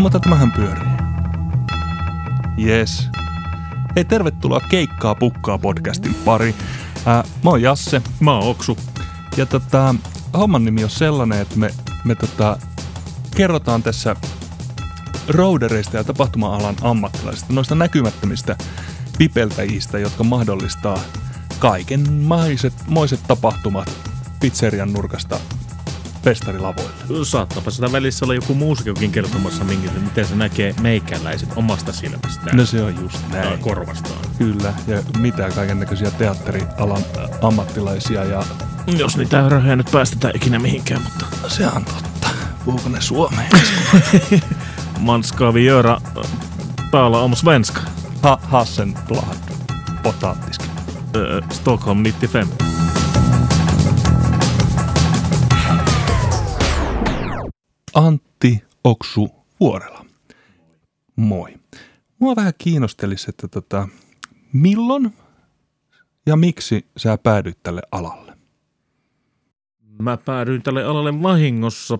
No mutta tämähän pyörii. Yes. Hei, tervetuloa Keikkaa pukkaa podcastin pari. Ää, mä oon Jasse. Mä oon Oksu. Ja tota, homman nimi on sellainen, että me, me tota, kerrotaan tässä roudereista ja tapahtuma-alan ammattilaisista, noista näkymättömistä pipeltäjistä, jotka mahdollistaa kaiken maiset, moiset tapahtumat pizzerian nurkasta festarilavoille. Saattaapa sitä välissä olla joku muusikkokin kertomassa, minkä, miten se näkee meikäläiset omasta silmästään. No se on just tai näin. korvastaan. Kyllä, ja mitä kaiken näköisiä teatterialan ammattilaisia ja Jos niitä rahoja nyt päästetään ikinä mihinkään, mutta... se on totta. Puhuuko ne suomeen? Man ska vi göra tala om svenska. ha, Hassenblad, potatiskin. Ö, Stockholm 95. Antti Oksu Vuorela. Moi. Mua vähän kiinnostelisi, että tota, milloin ja miksi sä päädyit tälle alalle? Mä päädyin tälle alalle vahingossa,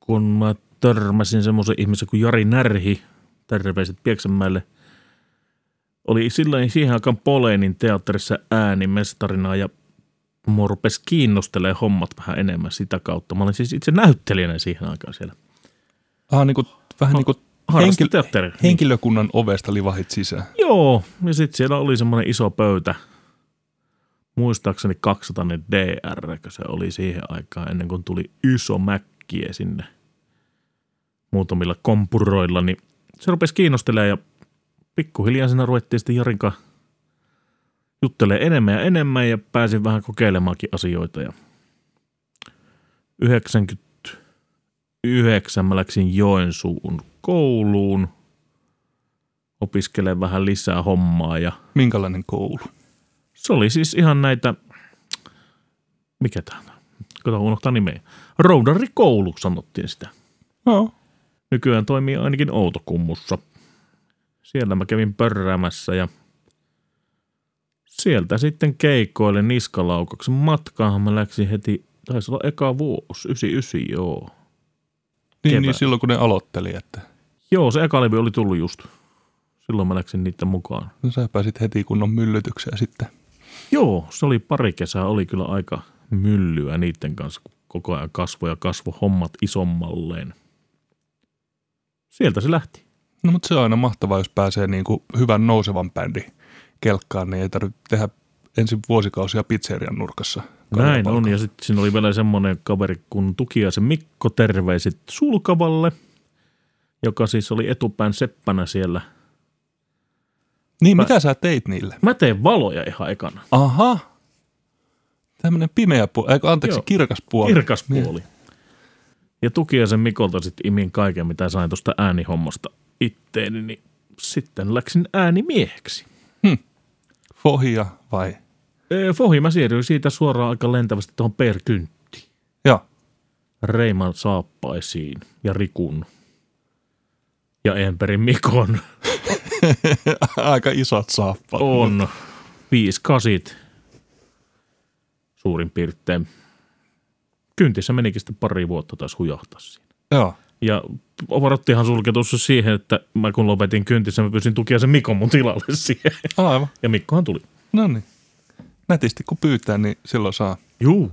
kun mä törmäsin semmoisen ihmisen kuin Jari Närhi, terveiset Pieksämäelle. Oli silloin siihen aikaan Polenin teatterissa äänimestarina ja mua rupesi kiinnostelemaan hommat vähän enemmän sitä kautta. Mä olin siis itse näyttelijänä siihen aikaan siellä. Ah, niin kuin, vähän niin kuin henkil- henkilökunnan ovesta livahit sisään. Joo, ja sitten siellä oli semmoinen iso pöytä. Muistaakseni 200 DR, kun se oli siihen aikaan ennen kuin tuli iso mäkkiä sinne muutamilla kompuroilla, niin se rupesi kiinnostelemaan ja pikkuhiljaa siinä ruvettiin sitten Jarinka juttelee enemmän ja enemmän ja pääsin vähän kokeilemaankin asioita. Ja 99 mä läksin Joensuun kouluun, opiskelemaan vähän lisää hommaa ja Minkälainen koulu? se oli siis ihan näitä, mikä tämä on? Kato, unohtaa nimeä. Roudarikoulu sanottiin sitä. No. Nykyään toimii ainakin Outokummussa. Siellä mä kävin pörräämässä ja sieltä sitten keikoille niskalaukauksen matkaahan mä läksin heti, taisi olla eka vuosi, 99 joo. Niin, niin silloin kun ne aloitteli, että Joo, se eka levy oli tullut just. Silloin mä läksin niiden mukaan. no sä pääsit heti kunnon myllytykseen sitten. Joo, se oli pari kesää, oli kyllä aika myllyä niiden kanssa, kun koko ajan kasvoi ja kasvoi hommat isommalleen. Sieltä se lähti. No mutta se on aina mahtavaa, jos pääsee niin kuin hyvän nousevan bändin kelkkaan, niin ei tarvitse tehdä ensin vuosikausia pizzerian nurkassa. Näin on, ja sitten siinä oli vielä semmoinen kaveri kun Tukiaisen Mikko, terveiset Sulkavalle, joka siis oli etupään seppänä siellä. Niin, mitä sä teit niille? Mä teen valoja ihan ekana. Aha. Tämmöinen pimeä puoli, eikö anteeksi, Joo. kirkas puoli. Kirkas puoli. Ja Tukiaisen Mikolta sitten imin kaiken, mitä sain tuosta äänihommasta itteeni, niin sitten läksin äänimieheksi. Fohia vai? Fohi, mä siirryin siitä suoraan aika lentävästi tuohon Per Kynttiin. Joo. Reiman saappaisiin ja Rikun ja Emberin Mikon Aika isot saappaat. on viisi kasit suurin piirtein. Kyntissä menikin sitten pari vuotta taas hujahtaa siinä. Joo. Ja varottihan sulketussa siihen, että mä kun lopetin kyntissä, mä pyysin tukia sen Mikon mun tilalle siihen. Aivan. Ja Mikkohan tuli. No niin. Nätisti kun pyytää, niin silloin saa. Juu.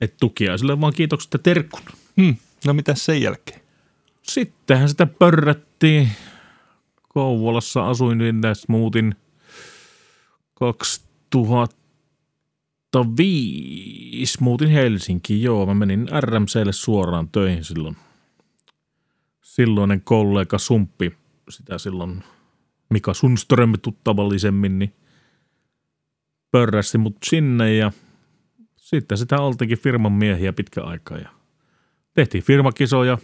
Et tukia sille vaan kiitokset ja terkkuna. Hmm. No mitä sen jälkeen? Sittenhän sitä pörrättiin. Kouvolassa asuin, niin muutin 2005. Muutin Helsinkiin, joo. Mä menin RMClle suoraan töihin silloin. Silloinen kollega Sumppi, sitä silloin Mika Sundström tuttavallisemmin, niin pörrästi mut sinne ja sitten sitä oltikin firman miehiä pitkä aikaa ja tehtiin firmakisoja,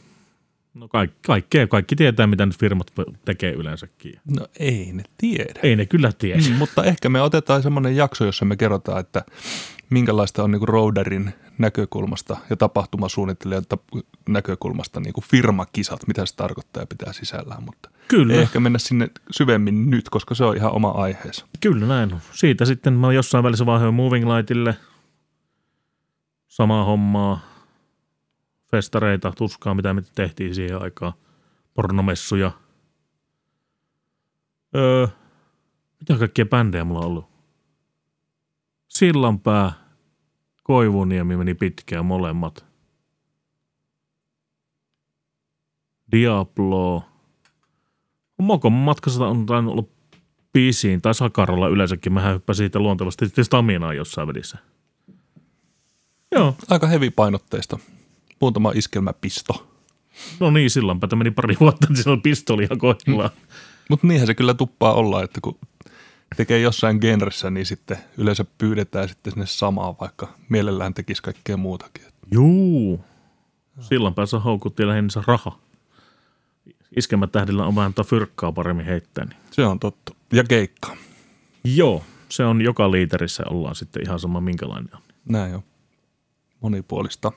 No kaikki, kaikkea, kaikki tietää, mitä nyt firmat tekee yleensäkin. No ei ne tiedä. Ei ne kyllä tiedä. Mm, mutta ehkä me otetaan semmoinen jakso, jossa me kerrotaan, että minkälaista on niinku roaderin näkökulmasta ja tapahtumasuunnittelijan tap- näkökulmasta niinku firmakisat, mitä se tarkoittaa ja pitää sisällään, mutta Kyllä, ei ehkä mennä sinne syvemmin nyt, koska se on ihan oma aiheensa. kyllä näin. Siitä sitten mä jossain välissä vaihdoin Moving Lightille samaa hommaa. Festareita, tuskaa, mitä me tehtiin siihen aikaan, pornomessuja. Öö, mitä kaikkia bändejä mulla on ollut? Sillanpää, Koivuniemi meni pitkään molemmat. Diablo. Mokon matkassa on tainnut ollut biisiin tai Sakaralla yleensäkin. Mähän hyppäsin siitä luontevasti sitten Staminaan jossain välissä. Joo, Aika hevipainotteista. Muutama iskelmäpisto. no niin, silloinpä meni pari vuotta, niin silloin pistoli ihan kohdillaan. Mutta niinhän se kyllä tuppaa olla, että kun tekee jossain genressä, niin sitten yleensä pyydetään sitten sinne samaa, vaikka mielellään tekisi kaikkea muutakin. Juu. Silloin päässä houkutti lähinnä raha. Iskemätähdillä on vähän tuota fyrkkaa paremmin heittää. Niin. Se on totta. Ja keikka. Joo, se on joka liiterissä ollaan sitten ihan sama minkälainen on. Näin on. Monipuolista.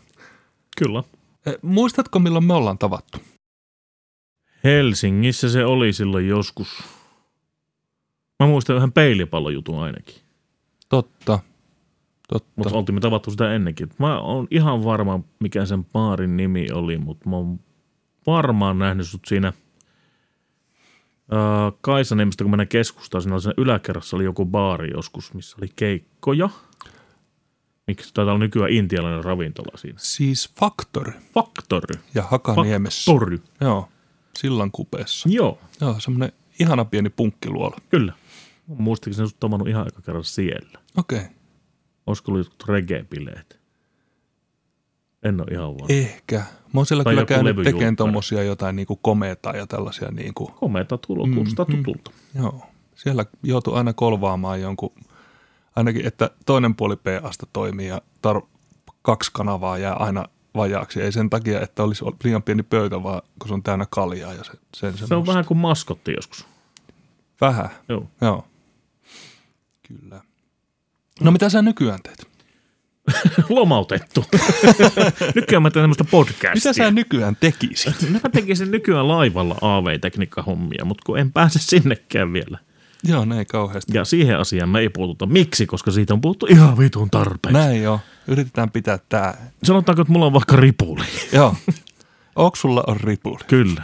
Kyllä. Eh, muistatko, milloin me ollaan tavattu? Helsingissä se oli silloin joskus. Mä muistan vähän peilipallojutun ainakin. Totta. Totta. Mutta oltiin me tavattu sitä ennenkin. Mä oon ihan varma, mikä sen baarin nimi oli, mutta mä oon varmaan nähnyt sut siinä ää, Kaisaniemestä, kun mennään keskustaan. Siinä oli siinä yläkerrassa oli joku baari joskus, missä oli keikkoja. Miksi taitaa olla nykyään intialainen ravintola siinä? Siis Factory Factory. ja Hakaniemessä. Factory. Joo, sillan kupeessa. Joo, Joo, semmoinen ihana pieni punkkiluola. kyllä. Mä muistakin sen sut tavannut ihan aika kerran siellä. Okei. Okay. Olisiko ollut jotkut reggae-bileet? En ole ihan varma. Ehkä. Mä oon siellä Tai kyllä käynyt tekemään tommosia jotain niinku komeeta ja tällaisia niinku, Komeata tulokuusta Mm, mm. tutulta. joo. Siellä joutui aina kolvaamaan jonkun, ainakin että toinen puoli PAsta toimii ja tar- kaksi kanavaa jää aina vajaaksi. Ei sen takia, että olisi liian pieni pöytä, vaan kun se on täynnä kaljaa ja se, sen Se on vähän kuin maskotti joskus. Vähän, Joo. joo. Kyllä. No mitä sä nykyään teet? Lomautettu. nykyään mä teen tämmöistä podcastia. Mitä sä nykyään tekisit? Mä tekisin nykyään laivalla AV-tekniikkahommia, mutta kun en pääse sinnekään vielä. Joo, ne ei kauheasti. Ja siihen asiaan me ei puututa. Miksi? Koska siitä on puhuttu ihan vitun tarpeeksi. Näin joo. Yritetään pitää tää. Sanotaanko, että mulla on vaikka ripuli? Joo. Onko sulla on ripuli? Kyllä.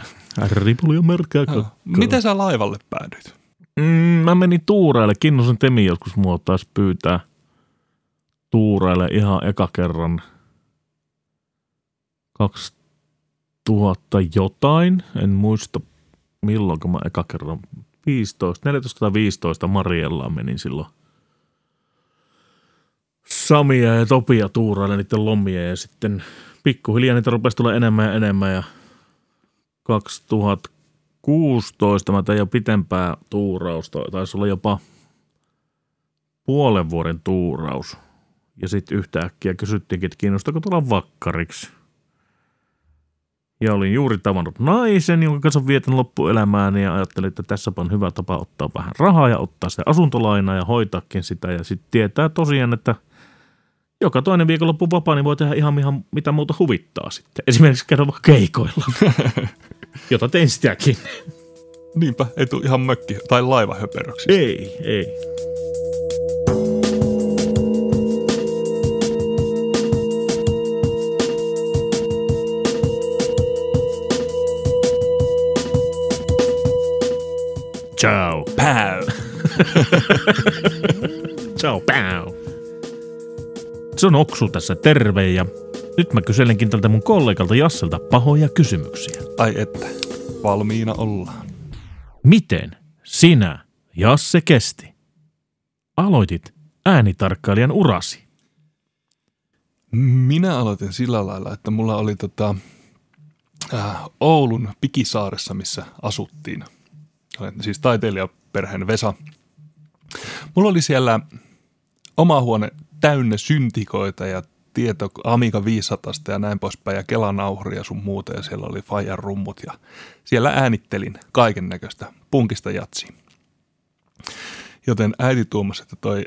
Ripuli on märkää Joo. Miten sä laivalle päädyit? Mm, mä menin tuuraille. Kinnusen Temi joskus mua taas pyytää tuuraille ihan eka kerran 2000 jotain. En muista milloin mä eka kerran 15, 14 tai 15 Mariellaan menin silloin. Samia ja Topia tuuraille niiden lomia ja sitten pikkuhiljaa niitä rupesi tulla enemmän ja enemmän ja 2016 mä tein jo pitempää tuurausta, taisi olla jopa puolen vuoden tuuraus. Ja sitten yhtäkkiä kysyttiinkin, että kiinnostaako tulla vakkariksi. Ja olin juuri tavannut naisen, jonka kanssa vietän loppuelämääni ja ajattelin, että tässä on hyvä tapa ottaa vähän rahaa ja ottaa se asuntolainaa ja hoitaakin sitä. Ja sitten tietää tosiaan, että joka toinen viikonloppu vapaa, niin voi tehdä ihan, ihan mitä muuta huvittaa sitten. Esimerkiksi käydä vaikka keikoilla, jota tein sitäkin. Niinpä, ei tule ihan mökki tai laivahöperöksi. Ei, ei. Ciao. Pää. Ciao, pau. Se on Oksu tässä, terve ja nyt mä kyselenkin tältä mun kollegalta Jasselta pahoja kysymyksiä. Ai että, valmiina ollaan. Miten sinä, Jasse Kesti, aloitit äänitarkkailijan urasi? Minä aloitin sillä lailla, että mulla oli tota, äh, Oulun Pikisaaressa, missä asuttiin. Olen siis taiteilijaperheen Vesa. Mulla oli siellä oma huone täynnä syntikoita ja tieto Amiga 500 ja näin poispäin ja Kelanauhuria ja sun muuta ja siellä oli Fajan rummut ja siellä äänittelin kaiken näköistä punkista jatsiin. Joten äiti tuomasi, että toi,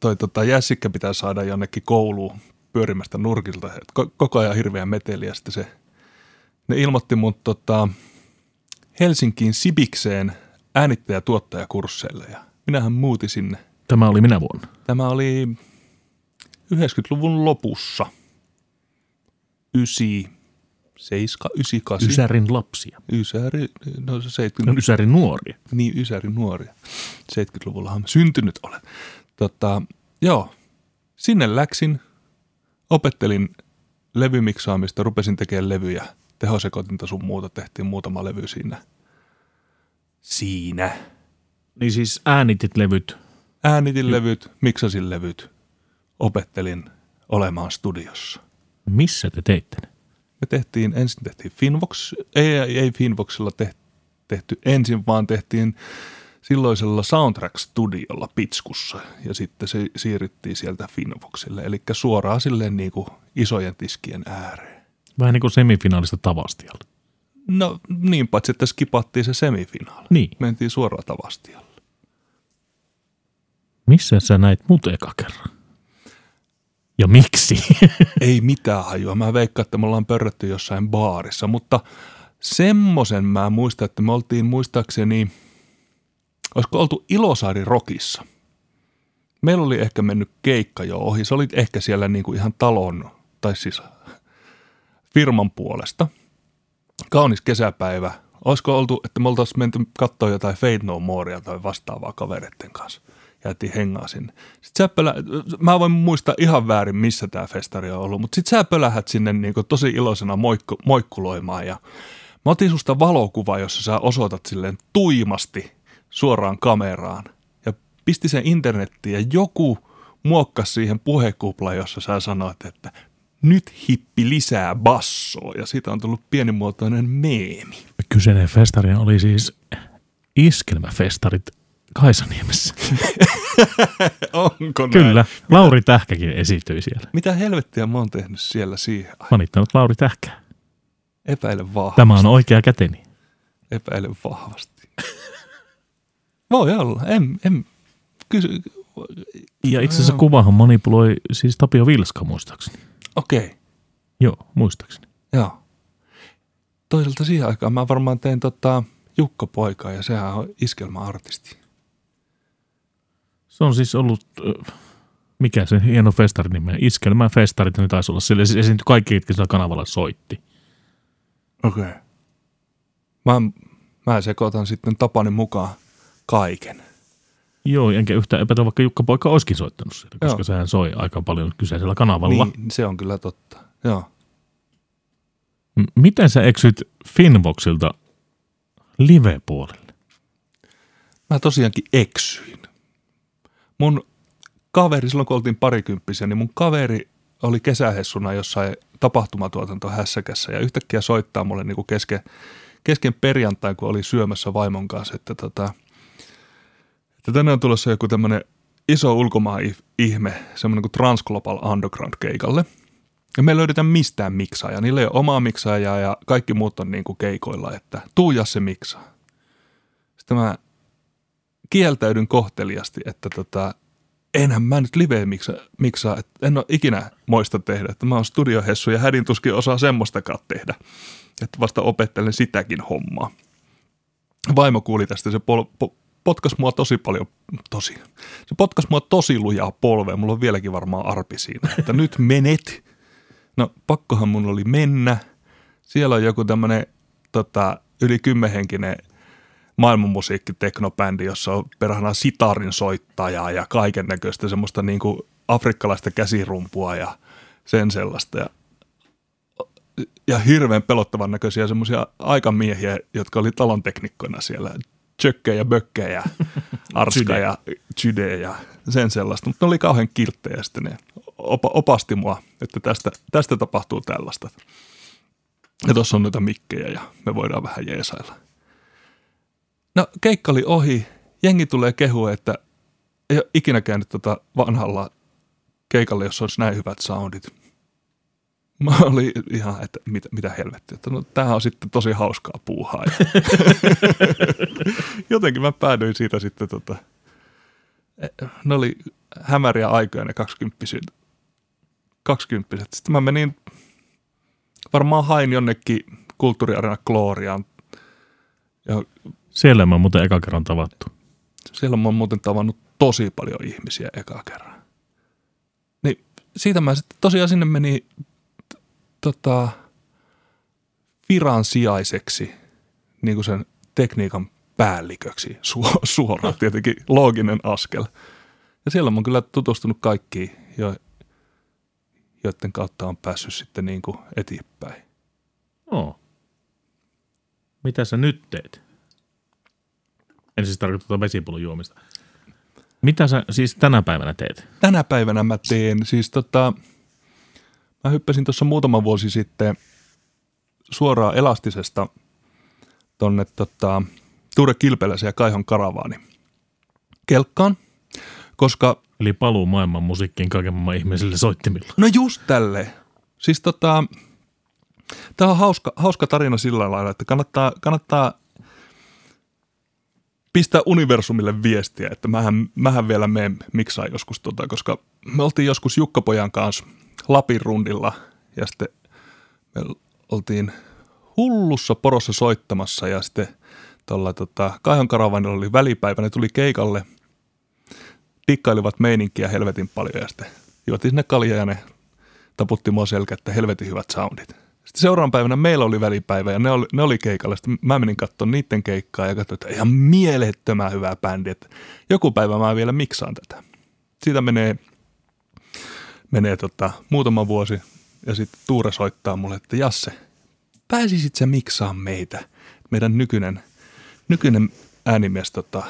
toi tota jässikkä pitää saada jonnekin kouluun pyörimästä nurkilta. Koko ajan hirveä meteli ja sitten se, ne ilmoitti mut tota, Helsinkiin Sibikseen äänittäjä-tuottajakursseille ja minähän muutin sinne. Tämä oli minä vuonna. Tämä oli 90-luvun lopussa. ysi, seiska, ysi, kasi. Ysärin lapsia. Ysäri, no se Ne 70, on Ysärin nuoria. niin Ysäri nuoria. 70-luvullahan mä syntynyt olen. Tota, joo, sinne läksin, opettelin levymiksaamista, rupesin tekemään levyjä, tehosekotinta sun muuta, tehtiin muutama levy siinä. Siinä. Niin siis äänitit levyt. Äänitin levyt, miksasin levyt, opettelin olemaan studiossa. Missä te teitte ne? Me tehtiin, ensin tehtiin Finvox, ei, ei, ei Finvoxilla te, tehty ensin, vaan tehtiin silloisella Soundtrack-studiolla Pitskussa ja sitten se siirryttiin sieltä Finvoxille, eli suoraan silleen niin kuin isojen tiskien ääreen. Vähän niin kuin semifinaalista Tavastialle. No niin, paitsi että skipattiin se semifinaali. Niin. Mentiin suoraan Tavastialle. Missä sä näit mut eka kerran? Ja miksi? Ei mitään hajua. Mä veikkaan, että me ollaan pörrätty jossain baarissa, mutta semmoisen mä muistan, että me oltiin muistaakseni, olisiko oltu Ilosaari Rokissa. Meillä oli ehkä mennyt keikka jo ohi. Se oli ehkä siellä niin kuin ihan talon, tai siis firman puolesta. Kaunis kesäpäivä. Olisiko oltu, että me oltaisiin menty katsoa jotain Fade No Morea tai vastaavaa kavereiden kanssa. Jäätiin hengaa sinne. Sitten sä pölä, mä voin muistaa ihan väärin, missä tämä festari on ollut, mutta sitten sä pölähät sinne niin tosi iloisena moikku, moikkuloimaan ja mä otin susta valokuva, jossa sä osoitat silleen tuimasti suoraan kameraan ja pisti sen internettiin ja joku muokkasi siihen puhekupla, jossa sä sanoit, että nyt hippi lisää bassoa ja siitä on tullut pienimuotoinen meemi. Kyseinen festari oli siis iskelmäfestarit Kaisaniemessä. Onko näin? Kyllä, Lauri Tähkäkin esiintyi siellä. Mitä helvettiä mä oon tehnyt siellä siihen aikaan? Manittanut Lauri Tähkää. Epäilen vahvasti. Tämä on oikea käteni. Epäilen vahvasti. Voi olla. En, en kysy. Ja itse asiassa kuvahan manipuloi siis Tapio Vilska muistaakseni. Okei, okay. Joo, muistaakseni. joo. Toisaalta siihen aikaan mä varmaan tein tota Jukka Poikaa ja sehän on iskelmäartisti. Se on siis ollut, mikä se hieno festarin nimi, Iskelmä festarit, ne taisi olla sille, siis esiintyi kaikki, jotka sillä kanavalla soitti. Okei. Okay. Mä, mä sekoitan sitten tapani mukaan kaiken. Joo, enkä yhtään epätä, vaikka Jukka Poika olisikin soittanut siellä, koska Joo. sehän soi aika paljon kyseisellä kanavalla. Niin. Se on kyllä totta. Joo. M- Miten sä eksyt Finvoxilta live-puolelle? Mä tosiaankin eksyin. Mun kaveri, silloin kun oltiin parikymppisiä, niin mun kaveri oli kesähessuna jossain tapahtumatuotanto hässäkässä ja yhtäkkiä soittaa mulle niin kuin kesken, kesken perjantai, kun oli syömässä vaimon kanssa, että, tota, että tänne on tulossa joku tämmöinen iso ulkomaan ih- ihme, semmoinen kuin Transglobal Underground keikalle. Ja me ei löydetä mistään miksaajaa. Niillä ei ole omaa miksaajaa ja kaikki muut on niin kuin keikoilla, että tuu se miksaa. Sitten mä kieltäydyn kohteliasti, että tota, enhän mä nyt live miksaa, miksaa, että en ole ikinä moista tehdä, että mä oon studiohessu ja hädin tuskin osaa semmoistakaan tehdä, että vasta opettelen sitäkin hommaa. Vaimo kuuli tästä, se pol, po, potkas mua tosi paljon, tosi, se potkas mua tosi lujaa polveen, mulla on vieläkin varmaan arpi siinä, että nyt menet. No pakkohan mun oli mennä. Siellä on joku tämmönen tota, yli kymmenhenkinen maailmanmusiikki teknobändi, jossa on perhana sitarin soittajaa ja kaiken näköistä semmoista niin kuin afrikkalaista käsirumpua ja sen sellaista. Ja, ja hirveän pelottavan näköisiä semmoisia aikamiehiä, jotka oli talon teknikkoina siellä. Tjökkejä, bökkejä, arska ja Chyde ja sen sellaista. Mutta ne oli kauhean kilttejä sitten ne opa, opasti mua, että tästä, tästä tapahtuu tällaista. Ja tuossa on noita mikkejä ja me voidaan vähän jeesailla. No keikka oli ohi. Jengi tulee kehua, että ei ole ikinä käynyt tota vanhalla keikalla, jossa olisi näin hyvät soundit. Mä olin ihan, että mitä, mitä helvettiä. Että no, tämähän on sitten tosi hauskaa puuhaa. Jotenkin mä päädyin siitä sitten tota, ne oli hämäriä aikoja ne kaksikymppiset. kaksikymppiset. Sitten mä menin, varmaan hain jonnekin kulttuuriarena Gloriaan. Ja Siellä mä oon muuten eka kerran tavattu. siellä mä oon muuten tavannut tosi paljon ihmisiä eka kerran. Niin siitä mä sitten tosiaan sinne meni tota, viran sijaiseksi niin kuin sen tekniikan päälliköksi su- suoraan, tietenkin looginen askel. Ja siellä mä kyllä tutustunut kaikkiin, jo, joiden kautta on päässyt sitten niin kuin eteenpäin. No. Mitä sä nyt teet? En siis tarkoita tuota vesipullon juomista. Mitä sä siis tänä päivänä teet? Tänä päivänä mä teen, siis tota, mä hyppäsin tuossa muutama vuosi sitten suoraan elastisesta tonne tota, Tuure Kilpeläisen ja Kaihon Karavaani kelkkaan, koska Eli paluu maailman musiikkiin kaiken maailman ihmisille soittimilla. No just tälle. Siis tota, tämä on hauska, hauska tarina sillä lailla, että kannattaa, kannattaa pistää universumille viestiä, että mähän, mähän vielä menen miksaa joskus tota, koska me oltiin joskus Jukkapojan kanssa Lapin rundilla ja sitten me oltiin hullussa porossa soittamassa ja sitten tuolla tota, Kaihon Karavanilla oli välipäivä, ne tuli keikalle, dikkailivat meininkiä helvetin paljon ja sitten juotiin sinne kaljaa ja ne taputti mua selkä, että helvetin hyvät soundit. Sitten seuraavan päivänä meillä oli välipäivä ja ne oli, ne oli keikalla. Sitten mä menin katsomaan niiden keikkaa ja katsoin, että ihan mielettömän hyvä bändi. Että joku päivä mä vielä miksaan tätä. Siitä menee, menee tota, muutama vuosi ja sitten Tuure soittaa mulle, että Jasse, pääsisit sä miksaan meitä? Meidän nykyinen, nykyinen äänimies tota,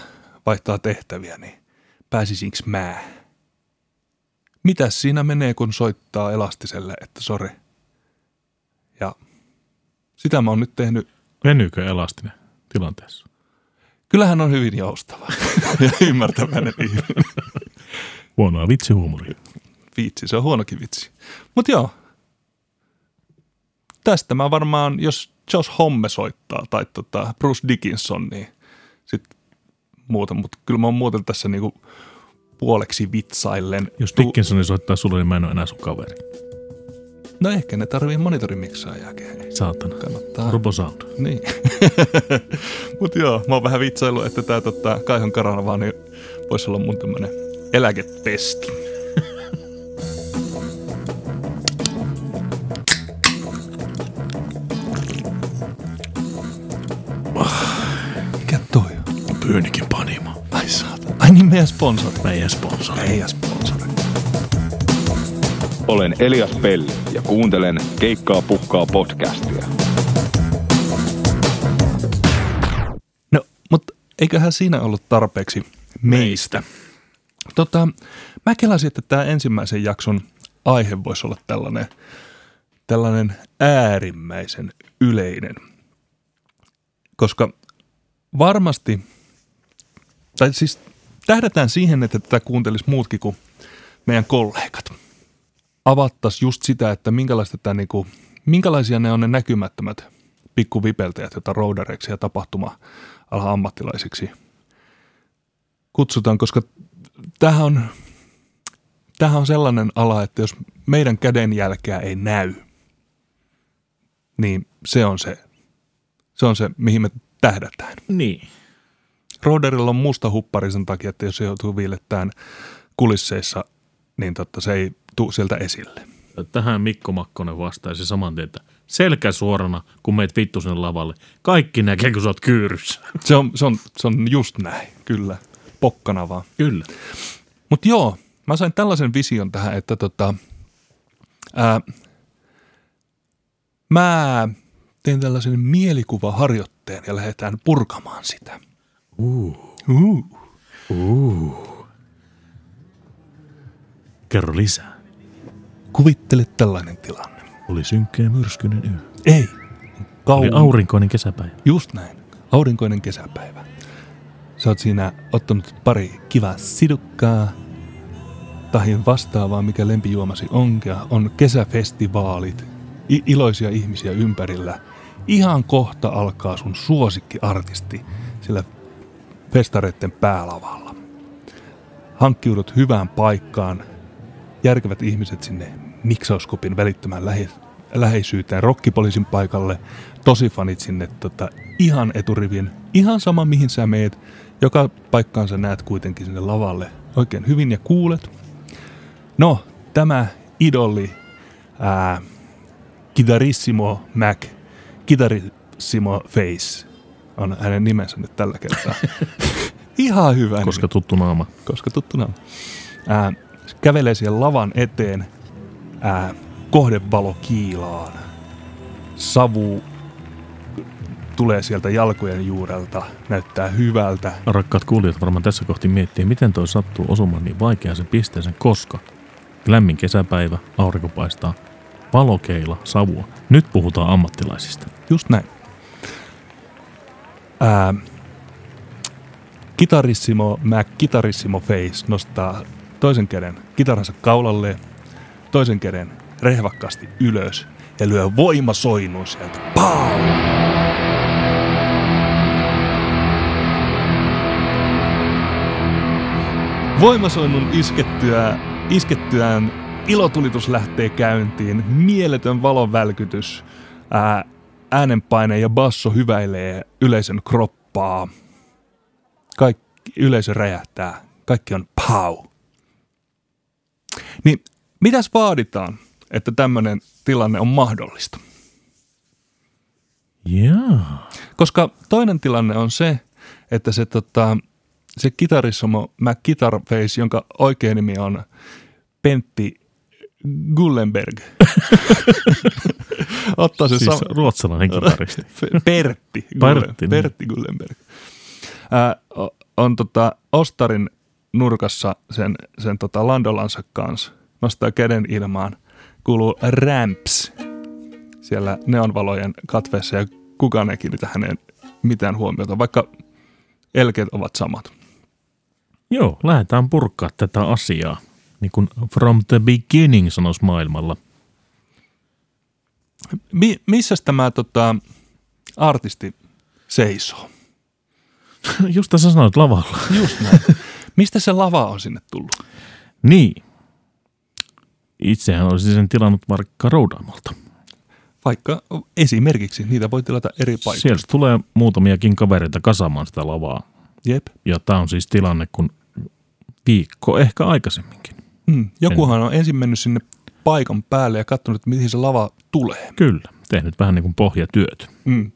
vaihtaa tehtäviä, niin pääsisinkö mä? Mitäs siinä menee, kun soittaa elastiselle, että sori? Ja sitä mä oon nyt tehnyt. Venyykö elastinen tilanteessa? Kyllähän on hyvin joustava ja ymmärtäväinen ihminen. Huonoa vitsihuumoria. Vitsi, se on huonokin vitsi. Mutta joo, tästä mä varmaan, jos Josh Homme soittaa tai tota Bruce Dickinson, niin sitten muuta. Mutta kyllä mä oon muuten tässä niinku puoleksi vitsaillen. Jos Dickinsoni soittaa sulle, niin mä en ole enää sun kaveri. No ehkä ne tarvii monitorimiksaajaakin. Saatana. Kannattaa. Robo Sound. Niin. Mutta joo, mä oon vähän vitsailu, että tää tota, Kaihon Karavaani niin voisi olla mun tämmönen eläkepesti. Pyynikin panimo. Ai saata. Ai niin meidän sponsori. Meidän sponsori. Meidän sponsori. Olen Elias Pelli ja kuuntelen Keikkaa pukkaa podcastia. No, mutta eiköhän siinä ollut tarpeeksi meistä. Tota, mä kelasin, että tämä ensimmäisen jakson aihe voisi olla tällainen, tällainen äärimmäisen yleinen. Koska varmasti, tai siis tähdätään siihen, että tätä kuuntelisi muutkin kuin meidän kollegat. Avattaisiin just sitä, että minkälaista tämä niinku, minkälaisia ne on ne näkymättömät pikkuvipeltäjät, joita roudareiksi ja tapahtuma ammattilaisiksi kutsutaan, koska tämähän on, tämähän on sellainen ala, että jos meidän kädenjälkeä ei näy, niin se on se, se on se, mihin me tähdätään. Niin. Roderilla on musta huppari sen takia, että jos se joutuu viilettään kulisseissa, niin totta, se ei tule sieltä esille. Tähän Mikko Makkonen vastaisi saman tien, että selkä suorana, kun meet vittu sinne lavalle. Kaikki näkee, kun sä oot kyyryssä. Se on, se on, se on just näin, kyllä. Pokkana vaan. Kyllä. Mutta joo, mä sain tällaisen vision tähän, että tota, ää, mä teen tällaisen mielikuvaharjoitteen ja lähdetään purkamaan sitä. Uh. Uh. Uh. Kerro lisää. Kuvittele tällainen tilanne. Oli synkkä ja myrskyinen yö. Ei. Kau- Oli aurinkoinen kesäpäivä. Just näin. Aurinkoinen kesäpäivä. Sä oot siinä ottanut pari kivaa sidukkaa, tahin vastaavaa, mikä lempijuomasi onkea, on kesäfestivaalit, i- iloisia ihmisiä ympärillä. Ihan kohta alkaa sun suosikkiartisti sillä festareiden päälavalla. Hankkiudut hyvään paikkaan, järkevät ihmiset sinne miksauskopin välittömään lähe- läheisyyteen, rokkipoliisin paikalle, tosi fanit sinne tota, ihan eturivien, ihan sama mihin sä meet, joka paikkaan sä näet kuitenkin sinne lavalle oikein hyvin ja kuulet. No, tämä idoli ää, Kitarissimo Mac, Kitarissimo Face on hänen nimensä nyt tällä kertaa. Ihan hyvä Koska nimi, tuttu naama. koska tuttuna. Ää, kävelee siihen lavan eteen, ää, kohdevalo kiilaan, savu tulee sieltä jalkojen juurelta, näyttää hyvältä. Rakkaat kuulijat varmaan tässä kohti miettii, miten toi sattuu osumaan niin vaikeaan sen pisteeseen, koska lämmin kesäpäivä, aurinko paistaa, valokeila, savua. Nyt puhutaan ammattilaisista. Just näin. Ää, kitarissimo Mac Kitarissimo Face nostaa toisen käden kitaransa kaulalle, toisen käden rehvakkaasti ylös ja lyö voimasoinnun sieltä. Pau! Voimasoinnun iskettyä, iskettyään ilotulitus lähtee käyntiin, mieletön valonvälkytys, ää, äänenpaine ja basso hyväilee yleisön kroppaa. Kaikki yleisö räjähtää. Kaikki on pau. Niin mitäs vaaditaan, että tämmöinen tilanne on mahdollista? Jaa. Koska toinen tilanne on se, että se, tota, se kitarissomo Mac Guitar Face, jonka oikea nimi on Pentti Gullenberg, ottaa se Siis sam- ruotsalainen kitaristi. Pertti, Pertti, niin. Pertti Gullenberg. Ää, o- on tota Ostarin nurkassa sen, sen tota Landolansa kanssa. Nostaa käden ilmaan. Kuuluu ramps siellä neonvalojen katveessa ja kukaan ei kiinnitä häneen mitään huomiota, vaikka elkeet ovat samat. Joo, lähdetään purkaa tätä asiaa. Niin kuin from the beginning sanoisi maailmalla. Mi- missä tämä tota, artisti seisoo? Just tässä sanoit lavalla. Just näin. Mistä se lava on sinne tullut? Niin. Itsehän olisin sen tilannut vaikka roudaamalta. Vaikka esimerkiksi niitä voi tilata eri paikoista. Sieltä tulee muutamiakin kavereita kasaamaan sitä lavaa. Jep. Ja tämä on siis tilanne, kun viikko ehkä aikaisemminkin. Mm. Jokuhan on ensin mennyt sinne paikan päälle ja katsonut, että mihin se lava tulee. Kyllä, tehnyt vähän niin kuin pohjatyöt. Mm.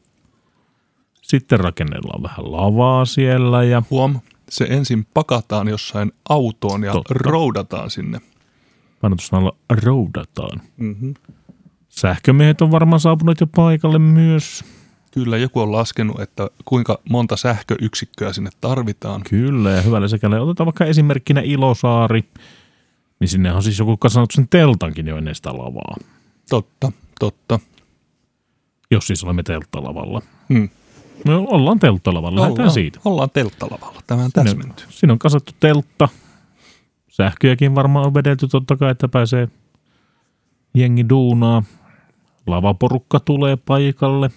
Sitten rakennellaan vähän lavaa siellä ja Huom, se ensin pakataan jossain autoon ja Totta. roudataan sinne. painotusnalla roudataan. Mm-hmm. Sähkömiehet on varmaan saapuneet jo paikalle myös. Kyllä, joku on laskenut, että kuinka monta sähköyksikköä sinne tarvitaan. Kyllä, ja hyvällä sekällä. Otetaan vaikka esimerkkinä Ilosaari. Niin sinne on siis joku kasannut sen teltankin jo ennen sitä lavaa. Totta, totta. Jos siis olemme telttalavalla. Mm. No, ollaan telttalavalla, lähdetään ollaan, siitä. Ollaan telttalavalla, tämä on täsmenty. Siinä on kasattu teltta. Sähköjäkin varmaan on vedelty totta kai, että pääsee jengi duunaa. Lavaporukka tulee paikalle.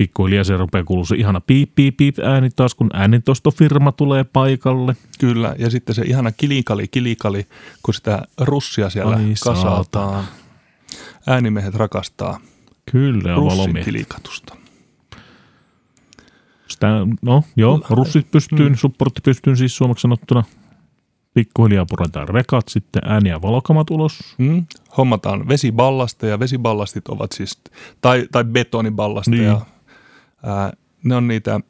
Pikkuhiljaa se rupeaa kuulua se ihana piip, piip, piip ääni taas, kun äänitostofirma tulee paikalle. Kyllä, ja sitten se ihana kilikali, kilikali, kun sitä russia siellä Ai kasataan. Äänimiehet rakastaa Kyllä, russin kilikatusta. Sitä, no joo, russit pystyyn, Mm. supportti pystyyn siis suomeksi sanottuna. Pikkuhiljaa puretaan rekat, sitten ääni- ja valokamat ulos. Mm. Hommataan vesiballasteja. Vesiballastit ovat siis, tai, tai betoniballasteja. Niin. Ää, ne on niitä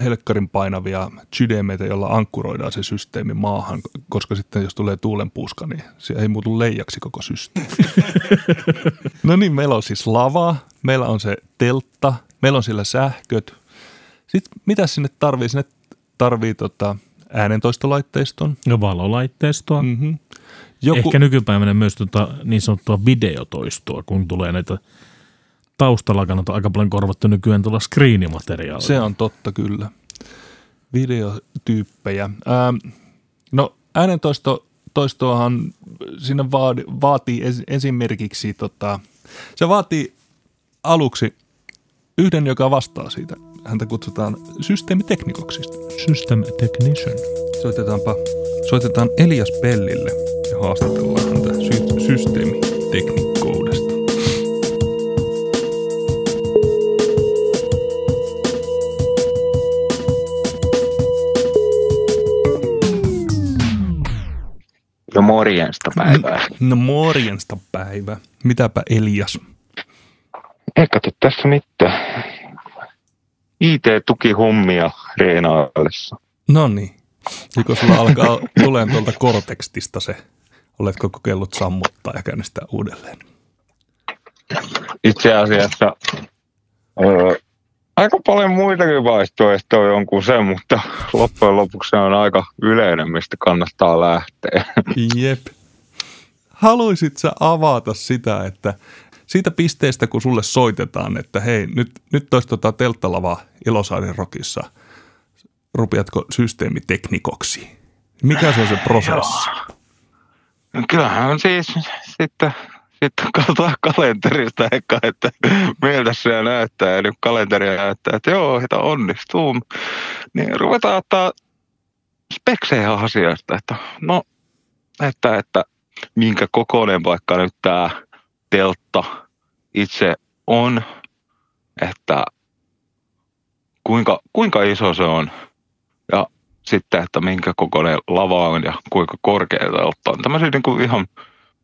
helkkarin painavia sydämeitä, joilla ankkuroidaan se systeemi maahan, koska sitten jos tulee tuulenpuuska, niin se ei muutu leijaksi koko systeemi. no niin, meillä on siis lava, meillä on se teltta, meillä on siellä sähköt. Sitten mitä sinne tarvii? Sinne tarvii tota äänentoistolaitteiston. Ja valolaitteistoa. Mm. Mm-hmm. Joku... Ehkä nykypäivänä myös tota, niin sanottua videotoistoa, kun tulee näitä taustalla kannattaa aika paljon korvattu nykyään tuolla screenimateriaalia. Se on totta kyllä. Videotyyppejä. Ähm, no äänentoisto, toistoahan siinä vaadi, vaatii es, esimerkiksi, tota, se vaatii aluksi yhden, joka vastaa siitä. Häntä kutsutaan systeemiteknikoksi. System Technician. Soitetaanpa, soitetaan Elias Pellille ja haastatellaan häntä sy- systeemiteknikkoudesta. No morjens. morjensta päivää. No morjensta päivä. Mitäpä Elias? Ei kato tässä mitään. IT-tukihommia reenaillessa. No niin. Joko sulla alkaa tulemaan tuolta kortekstista se, oletko kokeillut sammuttaa ja käynnistää uudelleen? Itse asiassa öö, aika paljon muitakin vaihtoehtoja on kuin se, mutta loppujen lopuksi se on aika yleinen, mistä kannattaa lähteä. Jep. Haluaisit sä avata sitä, että siitä pisteestä, kun sulle soitetaan, että hei, nyt, nyt olisi tota telttalava Ilosaaren rokissa, rupeatko systeemiteknikoksi? Mikä se on se prosessi? No Kyllähän siis sitten, sitten katsotaan kalenterista ehkä, että miltä se näyttää. Ja nyt kalenteri näyttää, että joo, että onnistuu. Niin ruvetaan ottaa speksejä asiasta, että no, että, että minkä kokoinen vaikka nyt tämä teltta itse on, että kuinka, kuinka iso se on ja sitten, että minkä kokoinen lava on ja kuinka korkeita ottaa. Tämmöisiä niin kuin ihan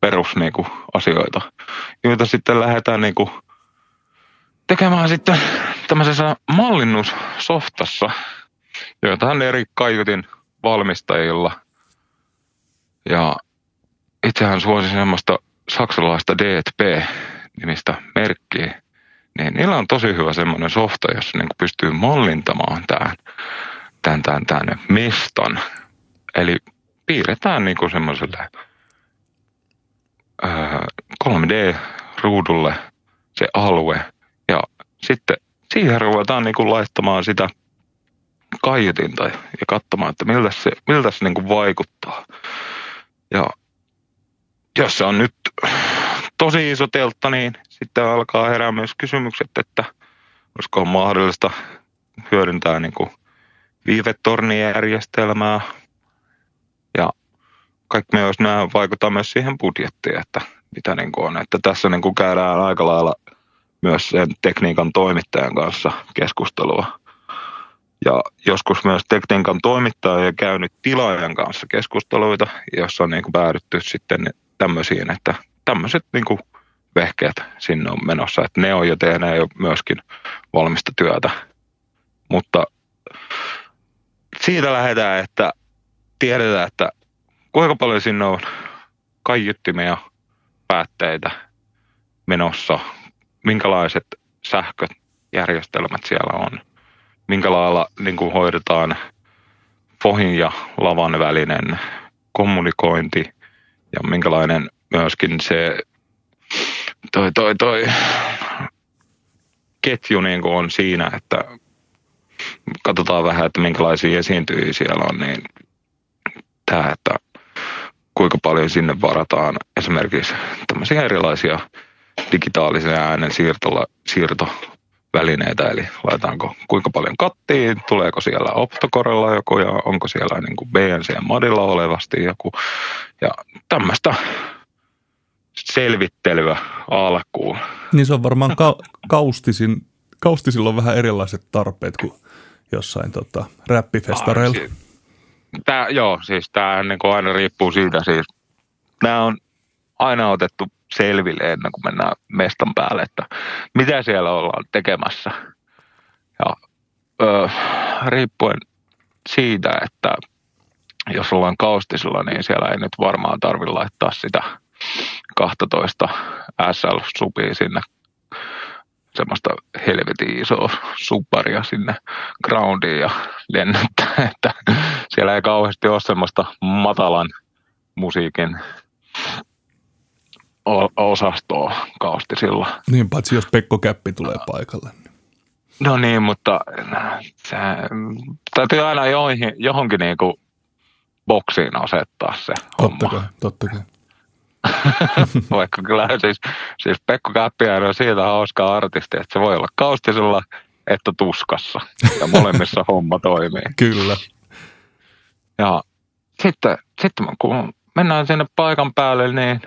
perus niin asioita, joita sitten lähdetään niin kuin, tekemään sitten tämmöisessä mallinnussoftassa, joita on eri kaiutin valmistajilla. Ja itsehän suosin semmoista saksalaista DTP-nimistä merkkiä, niin niillä on tosi hyvä semmoinen softa, jossa niin pystyy mallintamaan tämän, tämän, tämän, tämän mestan. Eli piirretään niin semmoiselle 3D-ruudulle se alue ja sitten siihen ruvetaan niin laittamaan sitä kaiutinta ja katsomaan, että miltä se, miltä se niin vaikuttaa. Ja jos se on nyt tosi iso teltta, niin sitten alkaa herää myös kysymykset, että olisiko mahdollista hyödyntää niin kuin viivetornijärjestelmää. Ja kaikki myös nämä vaikuttaa myös siihen budjettiin, että mitä niin kuin on. Että tässä niin kuin käydään aika lailla myös sen tekniikan toimittajan kanssa keskustelua. Ja joskus myös tekniikan toimittaja on käynyt tilaajan kanssa keskusteluita, jossa on niin kuin päädytty sitten tämmöisiin, että tämmöiset niin kuin vehkeet sinne on menossa, että ne on jo tehneet jo myöskin valmista työtä. Mutta siitä lähdetään, että tiedetään, että kuinka paljon sinne on kaiuttimia, päätteitä menossa, minkälaiset sähköjärjestelmät siellä on, minkä lailla niin kuin hoidetaan fohin ja lavan välinen kommunikointi? Ja minkälainen myöskin se toi, toi, toi ketju niin kuin on siinä, että katsotaan vähän, että minkälaisia esiintyjiä siellä on, niin tämä, että kuinka paljon sinne varataan esimerkiksi tämmöisiä erilaisia digitaalisia äänen siirtola, siirtovälineitä, eli laitaanko kuinka paljon kattiin, tuleeko siellä optokorella joku ja onko siellä niin kuin BNC-modilla olevasti joku ja tämmöistä selvittelyä alkuun. Niin se on varmaan ka- kaustisin, kaustisilla on vähän erilaiset tarpeet kuin jossain tota, räppifestareilla. Ah, tää, joo, siis tämä niin aina riippuu siitä. Siis, nämä on aina otettu selville ennen kuin mennään mestan päälle, että mitä siellä ollaan tekemässä. Ja ö, riippuen siitä, että jos ollaan kaustisella, niin siellä ei nyt varmaan tarvitse laittaa sitä 12 SL-supia sinne semmoista helvetin isoa supparia sinne groundiin ja lennättää, että siellä ei kauheasti ole semmoista matalan musiikin osastoa kaustisilla. Niin, paitsi jos Pekko Käppi tulee paikalle. No niin, mutta se, täytyy aina joihin, johonkin niin kuin boksiin asettaa se totta homma. Kai, totta kai. Vaikka kyllä siis, siis Pekko Käppiäinen on siitä hauska artisti, että se voi olla kaustisella että tuskassa. Ja molemmissa homma toimii. Kyllä. Ja sitten, sitten kun mennään sinne paikan päälle, niin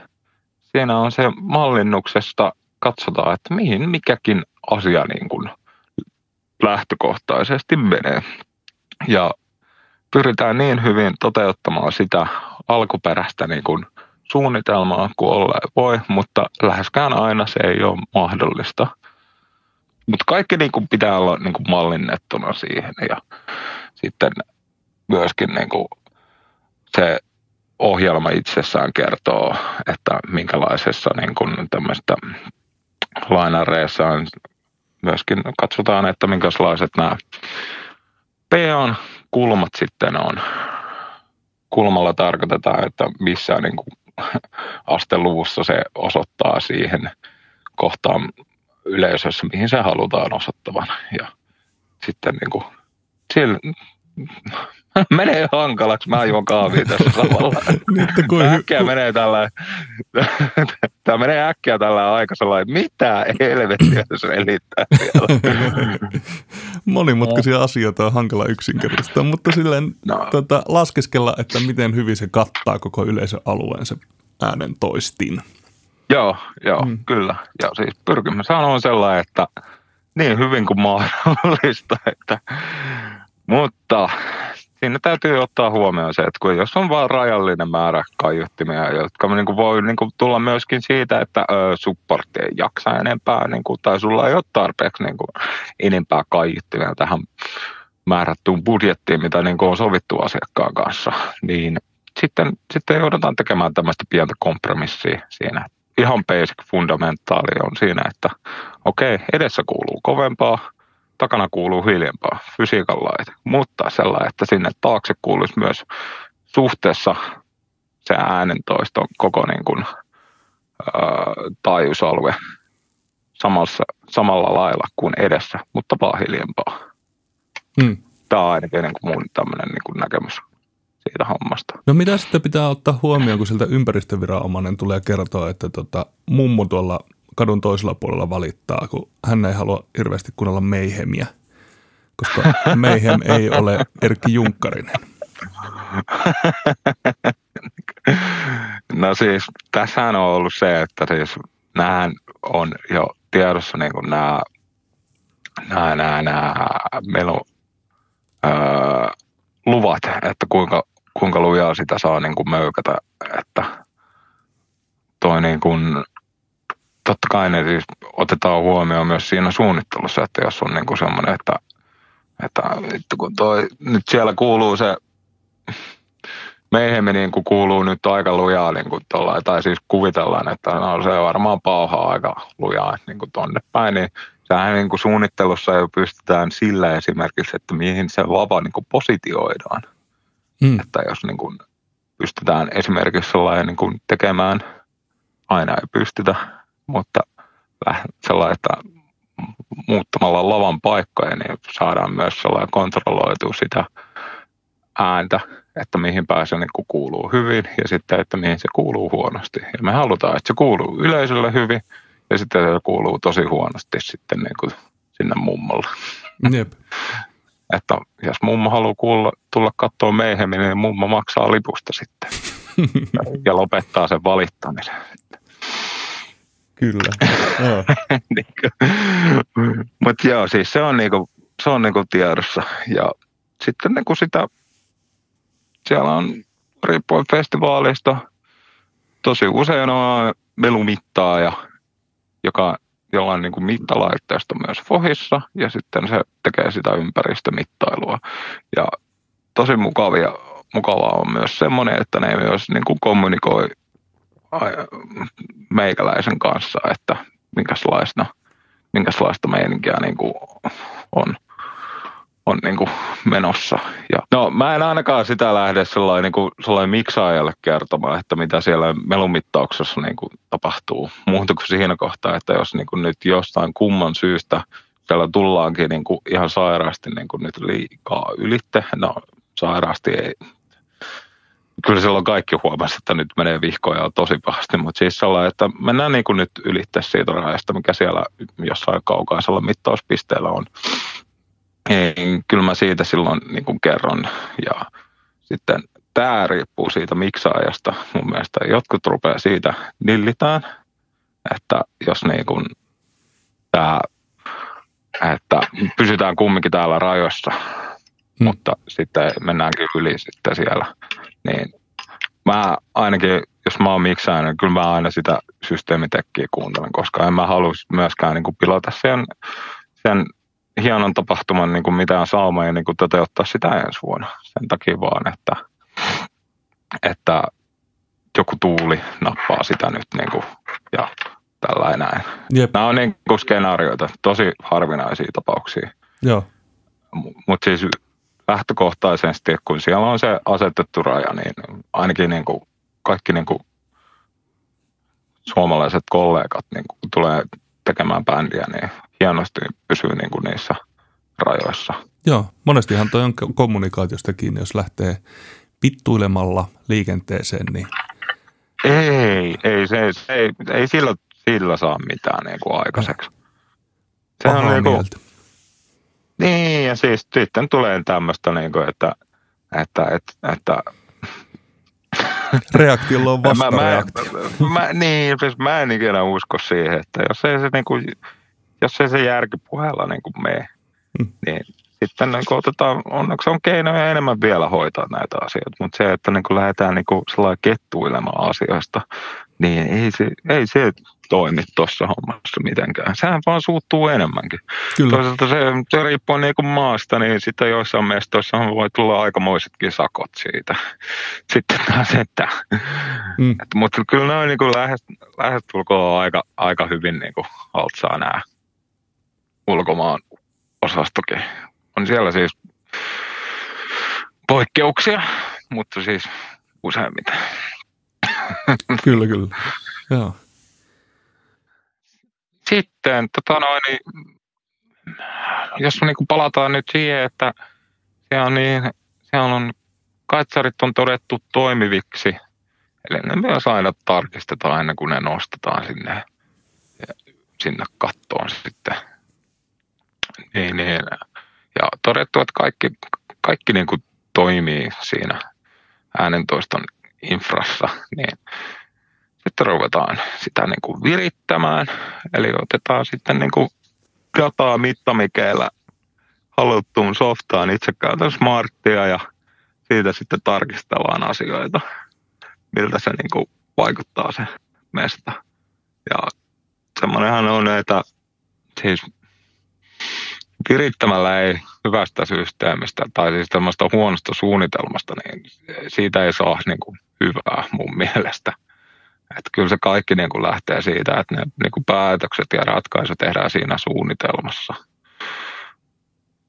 siinä on se mallinnuksesta, katsotaan, että mihin mikäkin asia niin kuin lähtökohtaisesti menee. Ja pyritään niin hyvin toteuttamaan sitä alkuperäistä niin kuin suunnitelmaa kuin olla voi, mutta läheskään aina se ei ole mahdollista. Mutta kaikki niin kuin pitää olla niin kuin mallinnettuna siihen ja sitten myöskin niin kuin se ohjelma itsessään kertoo, että minkälaisessa niin kuin tämmöistä lainareissa on myöskin katsotaan, että minkälaiset nämä PAn kulmat sitten on. Kulmalla tarkoitetaan, että missä niin kuin asteluvussa se osoittaa siihen kohtaan yleisössä, mihin se halutaan osoittavan. Ja sitten niin kuin, menee hankalaksi, mä juon kahvia tässä samalla. Niin, kuin äkkiä menee tällä, tämä menee äkkiä tällä aika sellainen, mitä helvettiä se selittää siellä. Monimutkaisia asioita on hankala yksinkertaistaa, mutta silleen no. tota, laskeskella, että miten hyvin se kattaa koko yleisön alueen se äänen toistin. Joo, joo, mm. kyllä. Ja siis pyrkimys on sellainen, että niin hyvin kuin mahdollista, että, mutta siinä täytyy ottaa huomioon se, että kun jos on vain rajallinen määrä kaiuttimia, jotka niin kuin voi niin kuin tulla myöskin siitä, että supportti ei jaksa enempää, niin kuin, tai sulla ei ole tarpeeksi niin kuin, enempää kaiuttimia tähän määrättyyn budjettiin, mitä niin kuin on sovittu asiakkaan kanssa, niin sitten, sitten joudutaan tekemään tämmöistä pientä kompromissia siinä. Ihan basic fundamentaali on siinä, että okei, okay, edessä kuuluu kovempaa, takana kuuluu hiljempaa, fysiikan laite, mutta sellainen, että sinne taakse kuuluisi myös suhteessa se äänentoiston koko niin kuin, ää, taajuusalue samassa, samalla lailla kuin edessä, mutta vaan hiljempaa. Hmm. Tämä on ainakin niin kuin mun tämmöinen niin kuin näkemys siitä hommasta. No mitä sitten pitää ottaa huomioon, kun siltä ympäristöviranomainen tulee kertoa, että tota, mummo tuolla kadun toisella puolella valittaa, kun hän ei halua hirveästi kuunnella meihemiä, koska meihem ei ole Erkki Junkkarinen. No siis, tässä on ollut se, että siis nämähän on jo tiedossa niin kuin nämä, nämä, nämä, nämä melu, öö, luvat, että kuinka, kuinka lujaa sitä saa niin kuin möykätä, että toi niin kuin, totta kai ne siis otetaan huomioon myös siinä suunnittelussa, että jos on niin kuin semmoinen, että, että vittu kun toi, nyt siellä kuuluu se meihin niin kuin kuuluu nyt aika lujaa niin kuin tolla, tai siis kuvitellaan, että no, se varmaan pauhaa aika lujaa niin kuin tonne päin, niin sehän niin kuin suunnittelussa jo pystytään sillä esimerkiksi, että mihin se vapa niin kuin positioidaan. Mm. Että jos niin kuin pystytään esimerkiksi sellainen niin kuin tekemään, aina ei pystytä, mutta sellainen, että muuttamalla lavan paikkoja, niin saadaan myös sellainen kontrolloitu sitä ääntä, että mihin pääsee niin kuuluu hyvin ja sitten, että mihin se kuuluu huonosti. Ja me halutaan, että se kuuluu yleisölle hyvin ja sitten se kuuluu tosi huonosti sitten niin kuin sinne mummolle. Jep. että jos mummo haluaa kuulla, tulla katsoa meihemmin, niin mummo maksaa lipusta sitten ja lopettaa sen valittamisen. Kyllä. niin Mutta joo, siis se on, niinku, se on niinku tiedossa. Ja sitten niinku sitä, siellä on riippuen festivaalista, tosi usein on melumittaaja, joka, jolla on niinku mittalaitteisto myös Fohissa, ja sitten se tekee sitä ympäristömittailua. Ja tosi mukavia, mukavaa on myös semmoinen, että ne myös niinku kommunikoi meikäläisen kanssa, että minkälaista, minkälaista meininkiä niin kuin on, on niin kuin menossa. Ja, no mä en ainakaan sitä lähde sellainen, niin kuin, sellainen miksaajalle kertomaan, että mitä siellä melumittauksessa niin kuin tapahtuu. Muuta kuin siinä kohtaa, että jos niin kuin nyt jostain kumman syystä siellä tullaankin niin kuin ihan sairaasti niin kuin nyt liikaa ylitte. No sairaasti ei kyllä silloin kaikki huomasi, että nyt menee vihkoja tosi pahasti, mutta siis sellainen, että mennään niin kuin nyt ylittää siitä rajasta, mikä siellä jossain kaukaisella mittauspisteellä on. Niin kyllä mä siitä silloin niin kuin kerron ja sitten tämä riippuu siitä miksaajasta mun mielestä. Jotkut rupeaa siitä nillitään, että jos niin kuin tämä, että pysytään kumminkin täällä rajoissa, hmm. mutta sitten mennäänkin yli sitten siellä niin mä ainakin, jos mä oon miksään, niin kyllä mä aina sitä systeemitekkiä kuuntelen, koska en mä halua myöskään niin kuin pilata sen, sen hienon tapahtuman niin kuin mitään saumaa ja niin kuin toteuttaa sitä ensi vuonna. Sen takia vaan, että, että joku tuuli nappaa sitä nyt niin kuin, ja tällä näin. Jep. Nämä on niin kuin skenaarioita, tosi harvinaisia tapauksia. Joo. Mutta siis lähtökohtaisesti, kun siellä on se asetettu raja, niin ainakin niin kuin kaikki niin kuin suomalaiset kollegat niin kuin tulee tekemään bändiä, niin hienosti pysyy niin kuin niissä rajoissa. Joo, monestihan toi on ko- kommunikaatiosta kiinni, jos lähtee pittuilemalla liikenteeseen, niin Ei, ei, se, se ei, ei sillä, sillä saa mitään niin kuin aikaiseksi. Se on niin kuin, mieltä. Niin, ja siis sitten tulee tämmöistä, niin kuin, että, että, että, että Reaktiolla on mä, mä, vastareaktio. mä, mä, niin, siis mä en ikinä usko siihen, että jos ei se, niin kuin, jos ei se järkipuheella niin kuin mene, Mm. niin sitten niin kuin otetaan, onneksi on keinoja enemmän vielä hoitaa näitä asioita, mutta se, että niin kuin lähdetään niin kuin sellainen kettuilemaan asioista, niin ei se, ei se toimi tuossa hommassa mitenkään. Sehän vaan suuttuu enemmänkin. Kyllä, Toisaalta se, se riippuu niin kuin maasta, niin sitten joissain mestoissa voi tulla aikamoisetkin sakot siitä. Sitten taas, että, Mm. että mutta kyllä noin niin kuin lähes, lähestulkoon aika, aika hyvin niin kuin haltsaa nämä ulkomaan osastokin. On siellä siis poikkeuksia, mutta siis useimmiten. kyllä, kyllä. Joo. Sitten, tota noin, niin, jos me niin palataan nyt siihen, että siellä on, niin, siellä on kaitsarit on todettu toimiviksi, eli ne myös aina tarkistetaan ennen kuin ne nostetaan sinne, sinne kattoon sitten. Niin, niin. Ja todettu, että kaikki, kaikki niin kuin toimii siinä äänentoiston infrassa, niin sitten ruvetaan sitä niin kuin virittämään. Eli otetaan sitten niin kuin dataa mittamikeillä haluttuun softaan itse käytän smarttia ja siitä sitten tarkistellaan asioita, miltä se niin kuin vaikuttaa se mesta. Ja semmoinenhan on, että siis virittämällä ei hyvästä systeemistä tai siis tämmöistä huonosta suunnitelmasta, niin siitä ei saa niin kuin hyvää mun mielestä. Että kyllä se kaikki niin kuin lähtee siitä, että ne niin kuin päätökset ja ratkaisut tehdään siinä suunnitelmassa.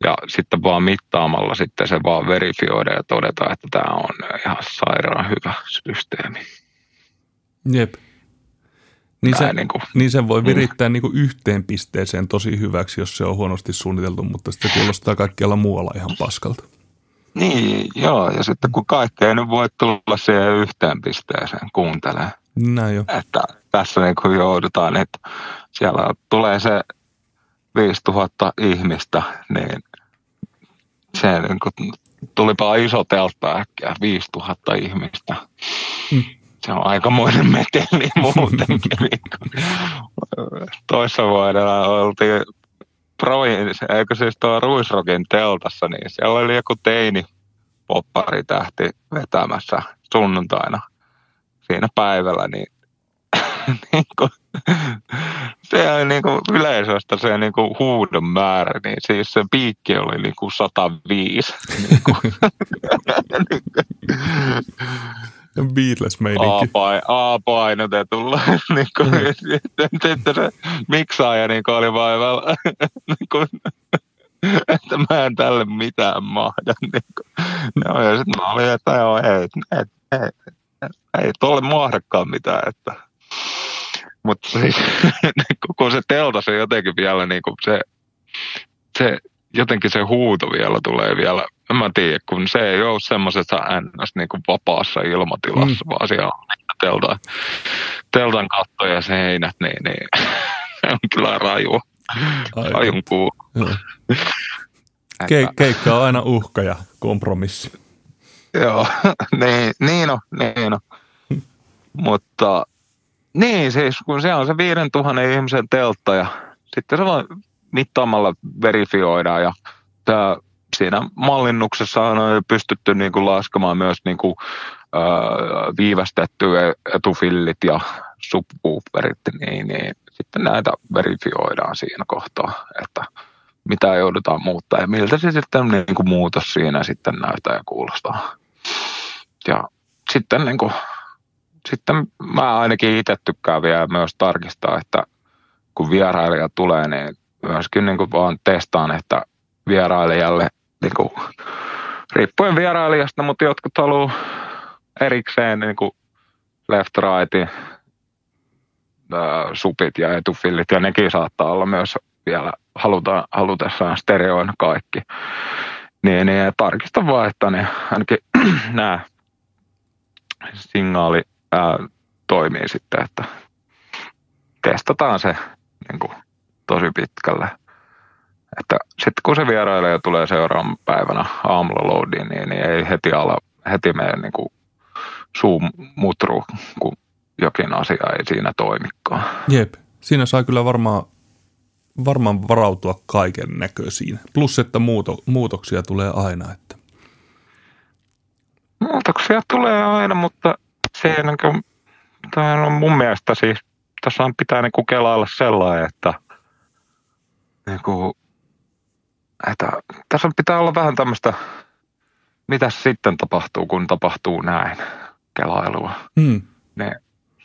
Ja sitten vaan mittaamalla sitten se vaan verifioida ja todeta, että tämä on ihan sairaan hyvä systeemi. Jep. Niin, se, niin kuin. niin sen voi virittää niin kuin yhteen pisteeseen tosi hyväksi, jos se on huonosti suunniteltu, mutta sitten kuulostaa kaikkialla muualla ihan paskalta. Niin, joo. Ja sitten kun kaikki ei nyt voi tulla siihen yhteen pisteeseen kuuntelemaan. Näin jo. että tässä niin kuin joudutaan, että siellä tulee se 5000 ihmistä, niin se niin kuin, tulipa iso teltta äkkiä, 5000 ihmistä. Mm. Se on aikamoinen meteli muutenkin. niin kuin. Toissa vuodella oltiin Province, eikö siis tuo Ruisrokin teltassa, niin siellä oli joku teini popparitähti vetämässä sunnuntaina siinä päivällä, niin, niin kuin, se oli niin kuin yleisöstä se niin kuin huudon määrä, niin siis se piikki oli niin kuin 105. Niin kuin, Beatles-meininki. A-pain, A-painotetulla. niin kuin, sitten se miksaaja niin kuin oli vielä, niin kuin, että mä en tälle mitään mahda. Niin kuin. No, ja sitten mä olin, että joo, ei, ei, ei, ei tuolle mahdakaan mitään. Että. Mutta siis, kun se telta se jotenkin vielä niin kuin se, se, jotenkin se huuto vielä tulee vielä, en mä tiedä, kun se ei ole semmoisessa ns. Niin kuin vapaassa ilmatilassa, mm. vaan siellä on teltan, teltan katto ja seinät, niin, niin se on kyllä raju. Aivan. Rajun kuu. Ke- keikka on aina uhka ja kompromissi. Joo, niin, niin on, niin on. Mutta niin siis, kun se on se 5000 ihmisen teltta ja sitten se vaan mittaamalla verifioidaan ja tää, siinä mallinnuksessa on pystytty niin kuin laskemaan myös niin kuin, öö, viivästetty etufillit ja subwooferit, niin, niin sitten näitä verifioidaan siinä kohtaa, että mitä joudutaan muuttaa ja miltä se sitten niin kuin muutos siinä sitten näyttää ja kuulostaa. Ja sitten, niin kuin, sitten mä ainakin itse tykkään vielä myös tarkistaa, että kun vierailija tulee, niin myöskin niin kuin vaan testaan, että vierailijalle, niin kuin, riippuen vierailijasta, mutta jotkut haluaa erikseen niin kuin left right, supit ja etufillit, ja nekin saattaa olla myös vielä halutaan, halutessaan stereoina kaikki. Niin, niin tarkista vaan, että ne, ainakin nämä signaali ää, toimii sitten, että testataan se niin kuin, tosi pitkälle. Että sitten kun se vierailija tulee seuraavan päivänä aamulla loadiin, niin, niin ei heti ala, heti mene niin kuin suu mutru, kun jokin asia ei siinä toimikaan. Jep, siinä saa kyllä varmaan, varmaan varautua kaiken näköisiin. Plus, että muuto, muutoksia tulee aina. Että. Muutoksia tulee aina, mutta se niin kuin, on mun mielestä siis, tässä on pitää niin kelailla sellainen, että, niin kuin, että tässä pitää olla vähän tämmöistä, mitä sitten tapahtuu, kun tapahtuu näin kelailua. Hmm. Ne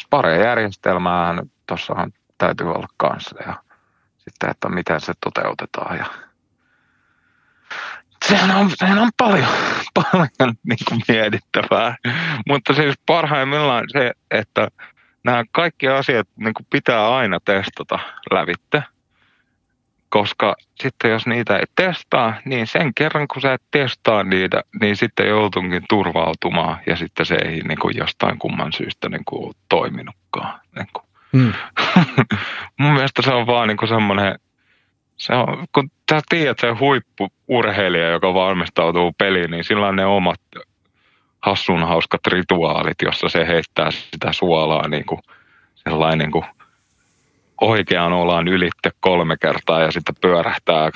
pari järjestelmää tuossahan täytyy olla kanssa ja sitten, että miten se toteutetaan ja sehän on, sehän on paljon, paljon niin kuin mietittävää. Mutta siis parhaimmillaan se, että nämä kaikki asiat niin kuin pitää aina testata lävitte. Koska sitten jos niitä ei testaa, niin sen kerran kun sä et testaa niitä, niin sitten joutunkin turvautumaan ja sitten se ei niin kuin jostain kumman syystä niin kuin toiminutkaan. Niin kuin. Hmm. Mun mielestä se on vaan niin semmoinen, se on, kun sä tiedät se huippuurheilija, joka valmistautuu peliin, niin sillä on ne omat hassun hauskat rituaalit, jossa se heittää sitä suolaa niin kuin sellainen niin kuin oikean olan ylitte kolme kertaa ja sitten pyörähtää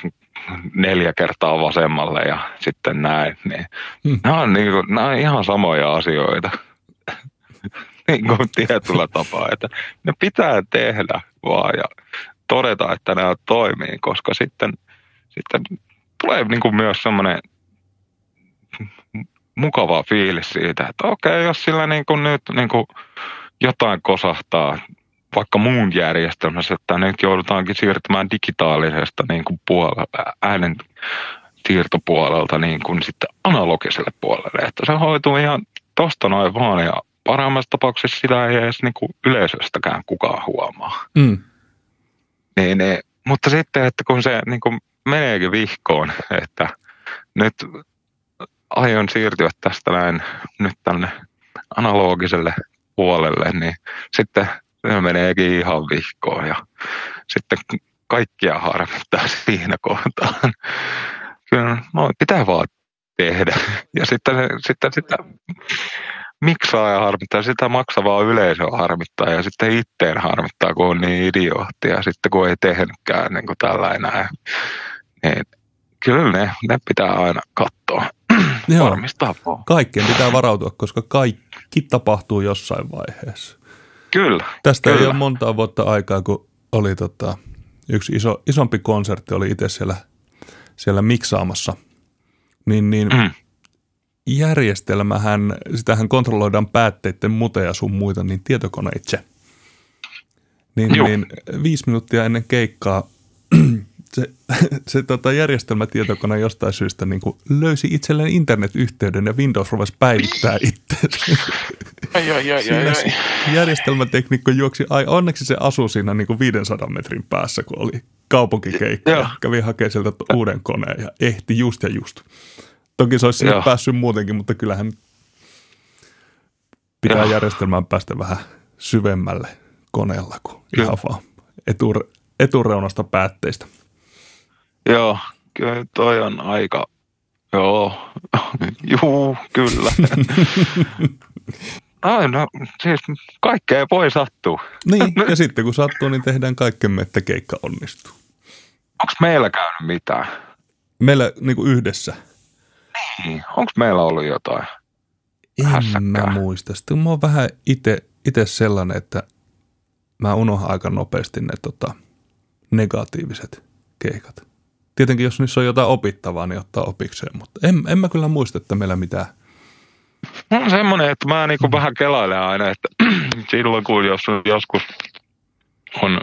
neljä kertaa vasemmalle ja sitten näin. Niin hmm. nämä, on niin kuin, nämä on ihan samoja asioita niin kuin tietyllä tapaa, että ne pitää tehdä vaan ja todeta, että nämä toimii, koska sitten, sitten tulee niin kuin myös semmoinen mukava fiilis siitä, että okei, jos sillä niin kuin nyt niin kuin jotain kosahtaa vaikka muun järjestelmässä, että nyt joudutaankin siirtymään digitaalisesta niin kuin puolella, äänen siirtopuolelta niin kuin sitten analogiselle puolelle, että se hoituu ihan tosta noin vaan ja parhaimmassa tapauksessa sitä ei edes niin kuin yleisöstäkään kukaan huomaa. Mm. Niin, niin, mutta sitten, että kun se niin kuin meneekin vihkoon, että nyt aion siirtyä tästä näin nyt tänne analogiselle puolelle, niin sitten se meneekin ihan vihkoon ja sitten kaikkia harmittaa siinä kohtaan. Kyllä, no, pitää vaan tehdä. Ja sitten, sitten, sitten miksaaja harmittaa, sitä maksavaa yleisöä harmittaa ja sitten itteen harmittaa, kun on niin idiootti ja sitten kun ei tehnytkään niin kuin tällainen. Niin kyllä ne, ne pitää aina katsoa. Joo. Varmistaa vaan. Kaikkeen pitää varautua, koska kaikki tapahtuu jossain vaiheessa. Kyllä. Tästä kyllä. ei ole montaa vuotta aikaa, kun oli tota, yksi iso, isompi konsertti, oli itse siellä, siellä miksaamassa. Niin, niin Mm. Järjestelmähän, sitähän kontrolloidaan päätteiden muteja sun muita, niin tietokoneitse. Niin, niin viisi minuuttia ennen keikkaa se, se tota järjestelmätietokone jostain syystä niin kuin löysi itselleen internetyhteyden ja Windows rupesi päivittää itse. Ai, ai, ai, ai, ai. Järjestelmäteknikko juoksi, ai onneksi se asui siinä niin kuin 500 metrin päässä, kun oli kaupunkikeikka. Joo. Kävi hakemaan sieltä uuden koneen ja ehti just ja just. Toki se olisi sinne päässyt muutenkin, mutta kyllähän pitää Joo. järjestelmään päästä vähän syvemmälle koneella kuin Joo. ihan vaan etur, etureunasta päätteistä. Joo, kyllä toi on aika, joo, juu, kyllä. Ai, no, siis kaikkea voi sattua. Niin, ja sitten kun sattuu, niin tehdään kaikkemme, että keikka onnistuu. Onko meillä käynyt mitään? Meillä niin kuin yhdessä. Niin. Onko meillä ollut jotain? En hässäkkää. mä muista. Sitten mä oon vähän ite sellainen, että mä unohan aika nopeasti ne tota, negatiiviset keikat. Tietenkin jos niissä on jotain opittavaa, niin ottaa opikseen, mutta en, en mä kyllä muista, että meillä mitään. Mulla on semmoinen, että mä niinku vähän kelailen aina, että silloin kun jos joskus on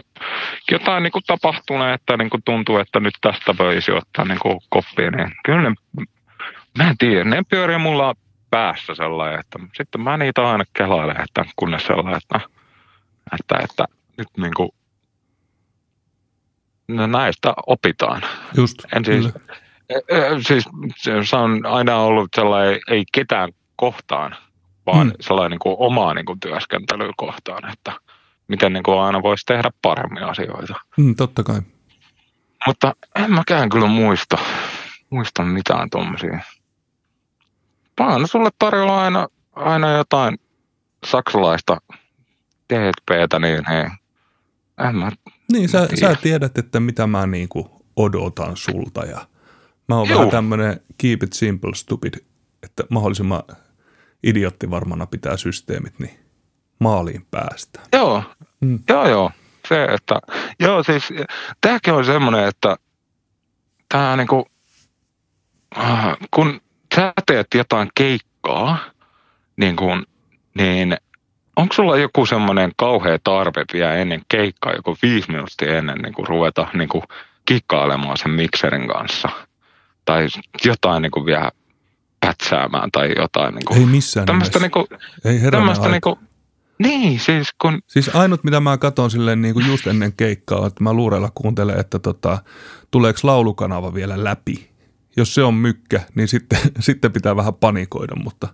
jotain niinku tapahtunut, että niinku tuntuu, että nyt tästä voisi ottaa niinku koppia, niin kyllä ne, mä en tiedä, ne pyörii mulla päässä sellainen, että sitten mä niitä aina kelailen, että kunnes sellainen, että, että, että nyt niinku, no näistä opitaan. Just, En siis, kyllä. Siis se on aina ollut sellainen, ei ketään kohtaan, vaan Mm. mm. sellainen niin kuin omaa niin kuin työskentelyä kohtaan, että miten niin kuin aina voisi tehdä paremmin asioita. Mm, totta kai. Mutta en mäkään kyllä muista, muista mitään tuommoisia. Vaan sulle tarjolla aina, aina jotain saksalaista THPtä, niin hei. En mä, Niin, sä, Tiedä. sä tiedät, että mitä mä niinku odotan sulta ja mä oon Juu. vähän tämmönen keep it simple stupid, että mahdollisimman idioottivarmana pitää systeemit, niin maaliin päästä. Joo, Mm. joo, joo. Se, että, joo siis, tämäkin on semmoinen, että tämä niinku, äh, kun sä teet jotain keikkaa, niin, kun, niin onko sulla joku semmoinen kauhea tarve vielä ennen keikkaa, joku viisi minuuttia ennen niin kuin ruveta niin kuin kikkailemaan sen mikserin kanssa? Tai jotain niin kuin vielä pätsäämään tai jotain. Niin kuin, Ei missään nimessä. niin Ei aika. niin kuin, niin, siis kun Siis ainut, mitä mä katson silleen niin kuin just ennen keikkaa, että mä luurella kuuntelen, että tota, tuleeko laulukanava vielä läpi. Jos se on mykkä, niin sitten, sitten pitää vähän panikoida, mutta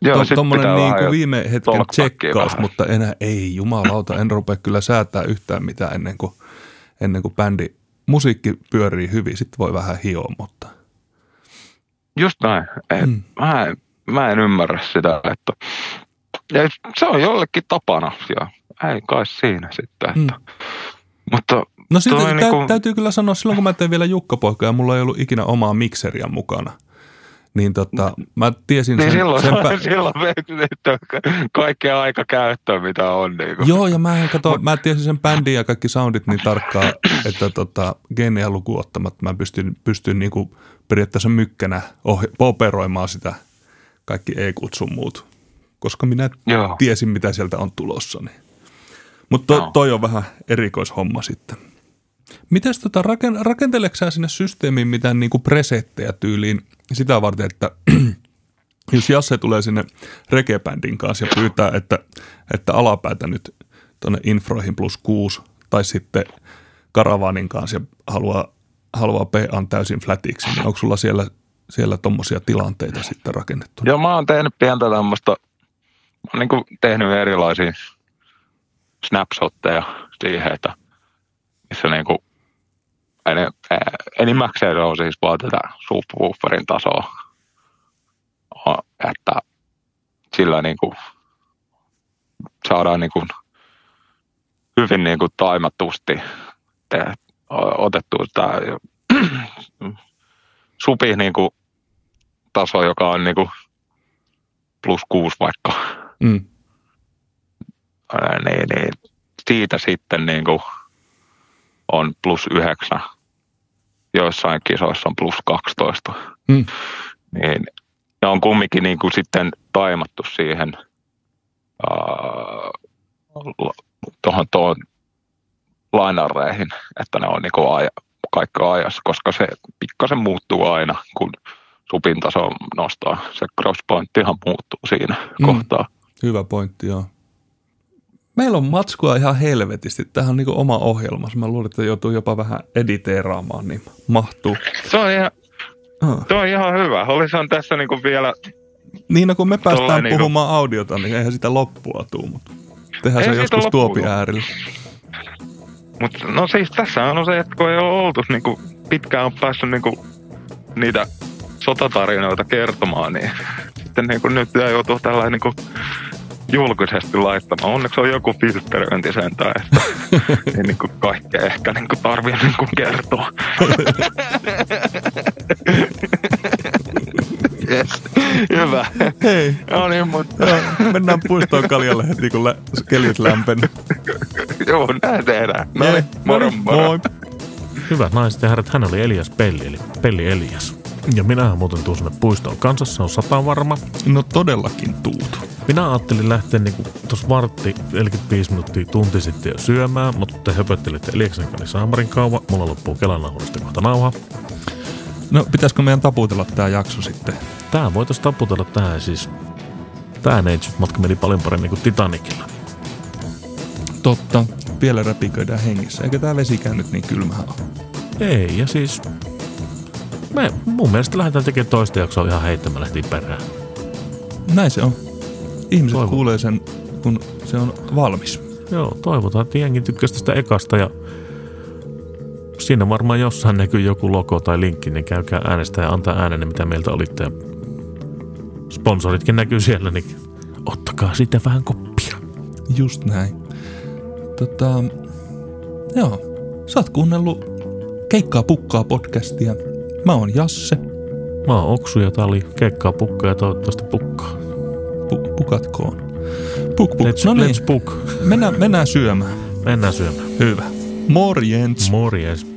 Joo, to, niin kuin viime hetken tsekkaus, vähän. mutta enää ei, jumalauta, en rupea kyllä säätää yhtään mitään ennen kuin, ennen kuin bändi, musiikki pyörii hyvin, sitten voi vähän hioa, mutta Just näin. Et Mm. mä, en, mä en ymmärrä sitä, että ja se on jollekin tapana ja ei kai siinä sitten. Että. Mm. Mutta No Toi tä, niinku- täytyy kyllä sanoa, silloin kun mä tein vielä Jukka-poikaa ja mulla ei ollut ikinä omaa mikseriä mukana, niin tota, mä tiesin niin sen, silloin, sen sen silloin kaikkea aika käyttöä, mitä on. Niin kuin. Joo, ja mä, en kato, mä tiesin sen bändin ja kaikki soundit niin tarkkaan, että tota, geneä lukuun ottamatta mä pystyn, pystyn niinku periaatteessa mykkänä ohi, operoimaan sitä kaikki e-kut sun muut, koska minä Joo. tiesin, mitä sieltä on tulossa. Niin. Mutta to, Joo. toi on vähän erikoishomma sitten. Mitäs tota, raken, rakenteleeko sä sinne systeemiin mitään niinku presettejä tyyliin sitä varten, että jos Jasse tulee sinne rekebändin kanssa ja pyytää, että, että alapäätä nyt tuonne infroihin plus kuusi, tai sitten karavanin kanssa ja haluaa, haluaa PA täysin flatiksi, niin onko sulla siellä, siellä tommosia tilanteita sitten rakennettu? Joo, mä oon tehnyt pientä tämmöistä, mä oon niin tehnyt erilaisia snapshotteja siihen, että missä niin kuin, enimmäkseen on siis vaan tätä subwooferin tasoa, että sillä niin kuin saadaan niin kuin hyvin niin kuin taimatusti te, o- otettu tämä supi niin kuin taso, joka on niin kuin plus kuusi vaikka, Mm. niin, niin siitä sitten niin kuin on plus yhdeksän. Joissain kisoissa on plus 12. Mm. Niin ne on kumminkin niin kuin sitten taimattu siihen tuohon tuohon lainareihin, että ne on niin kuin aja, kaikki ajassa, koska se pikkasen muuttuu aina, kun supin taso nostaa. Se crosspointtihan muuttuu siinä mm. kohtaa. Hyvä pointti, joo. Meillä on matskua ihan helvetisti. Tähän on niin oma ohjelma. Mä luulen, että joutuu jopa vähän editeeraamaan, niin mahtuu. Se on ihan, Ah. se on ihan hyvä. Olisahan tässä niinku vielä, Niin, no kun me päästään niinku- puhumaan audiota, niin eihän sitä loppua tuu, mutta tehdään Ei se joskus tuopi äärellä. mutta no siis tässä on se, että kun ei ole oltu niinku, pitkään on päässyt niinku, niitä sotatarinoita kertomaan, niin sitten niinku, nyt joutuu tällainen niinku, julkisesti laittamaan. Onneksi on joku filtteröinti sentään, että ei niinku kaikkea ehkä niinku tarvii niinku kertoa. yes. Hyvä. Hei, No niin, mutta joo, mennään puistoon kaljalle heti, kun lä- keliot lämpenee. joo, näin tehdään. No niin, moro moro. Moi. Hyvät naiset ja herrat, hän oli Elias Pelli, eli Pelli Elias. Ja minä muuten tuun sinne puistoon kanssa, se on sata varma. No todellakin tuut. Minä ajattelin lähteä niinku tuossa vartti 45 minuuttia tunti sitten jo syömään, mutta te höpöttelitte Eliaksen kanssa saamarin kauan. Mulla loppuu Kelan kohta nauha. No pitäisikö meidän taputella tää jakso sitten? Tää voitais taputella tähän siis. Tää Neitsyt-matka meni paljon paremmin kuin Titanicilla. Totta, vielä räpiköidään hengissä. Eikä tää vesikään nyt niin kylmä ole. Ei, ja siis... Me, mun mielestä lähdetään tekemään toista jaksoa ihan heittämällä heti perään. Näin se on. Ihmiset Toivon. kuulee sen, kun se on valmis. Joo, toivotaan, että jengi tykkäsi tästä ekasta ja siinä varmaan jossain näkyy joku logo tai linkki, niin käykää äänestää ja antaa äänenne, mitä mieltä olitte. Sponsoritkin näkyy siellä, niin ottakaa siitä vähän koppia. Just näin. Tota, joo. Sä oot kuunnellut Keikkaa pukkaa podcastia. Mä oon Jasse. Mä oon Oksu ja tää oli keikkaa pukkaa ja toivottavasti pukkaa. Pu- pukatkoon. Puk, puk. Let's, no niin, let's book. mennään, mennään syömään. Mennään syömään. Hyvä. Morjens. Morjes.